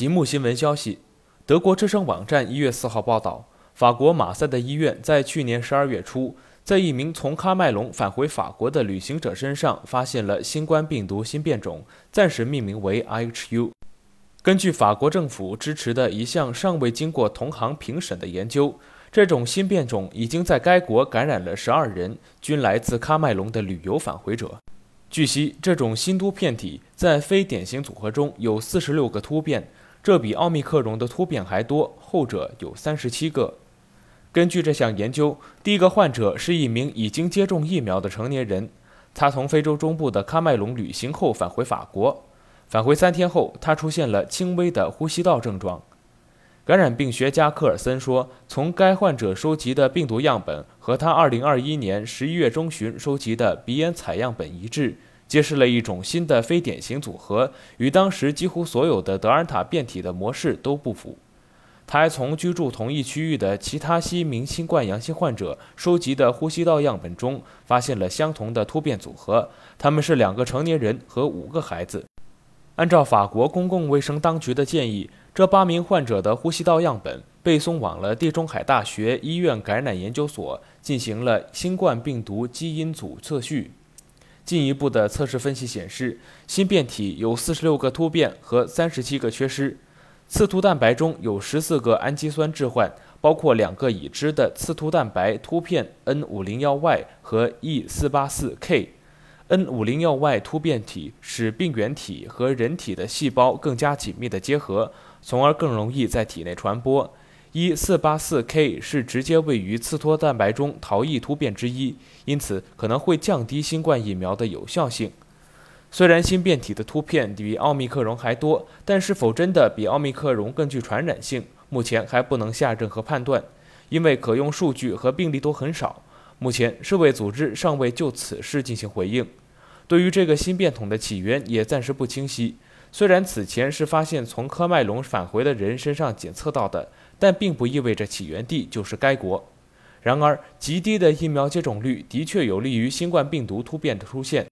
极目新闻消息，德国之声网站一月四号报道，法国马赛的医院在去年十二月初，在一名从喀麦隆返回法国的旅行者身上发现了新冠病毒新变种，暂时命名为 IHU。根据法国政府支持的一项尚未经过同行评审的研究，这种新变种已经在该国感染了十二人，均来自喀麦隆的旅游返回者。据悉，这种新突变体在非典型组合中有四十六个突变。这比奥密克戎的突变还多，后者有三十七个。根据这项研究，第一个患者是一名已经接种疫苗的成年人，他从非洲中部的喀麦隆旅行后返回法国。返回三天后，他出现了轻微的呼吸道症状。感染病学家科尔森说：“从该患者收集的病毒样本和他2021年11月中旬收集的鼻咽采样本一致。”揭示了一种新的非典型组合，与当时几乎所有的德尔塔变体的模式都不符。他还从居住同一区域的其他西名新冠阳性患者收集的呼吸道样本中发现了相同的突变组合，他们是两个成年人和五个孩子。按照法国公共卫生当局的建议，这八名患者的呼吸道样本被送往了地中海大学医院感染研究所，进行了新冠病毒基因组测序。进一步的测试分析显示，新变体有四十六个突变和三十七个缺失。刺突蛋白中有十四个氨基酸置换，包括两个已知的刺突蛋白突变 N501Y 和 E484K。N501Y 突变体使病原体和人体的细胞更加紧密地结合，从而更容易在体内传播。一四八四 K 是直接位于刺突蛋白中逃逸突变之一，因此可能会降低新冠疫苗的有效性。虽然新变体的突变比奥密克戎还多，但是否真的比奥密克戎更具传染性，目前还不能下任何判断，因为可用数据和病例都很少。目前世卫组织尚未就此事进行回应，对于这个新变种的起源也暂时不清晰。虽然此前是发现从科麦隆返回的人身上检测到的。但并不意味着起源地就是该国。然而，极低的疫苗接种率的确有利于新冠病毒突变的出现。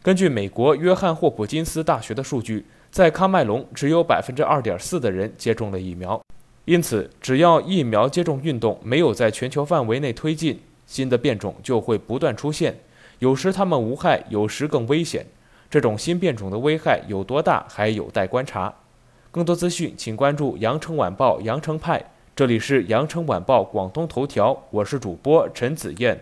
根据美国约翰霍普金斯大学的数据，在喀麦隆只有百分之二点四的人接种了疫苗。因此，只要疫苗接种运动没有在全球范围内推进，新的变种就会不断出现。有时它们无害，有时更危险。这种新变种的危害有多大，还有待观察。更多资讯，请关注羊城晚报羊城派。这里是羊城晚报广东头条，我是主播陈子燕。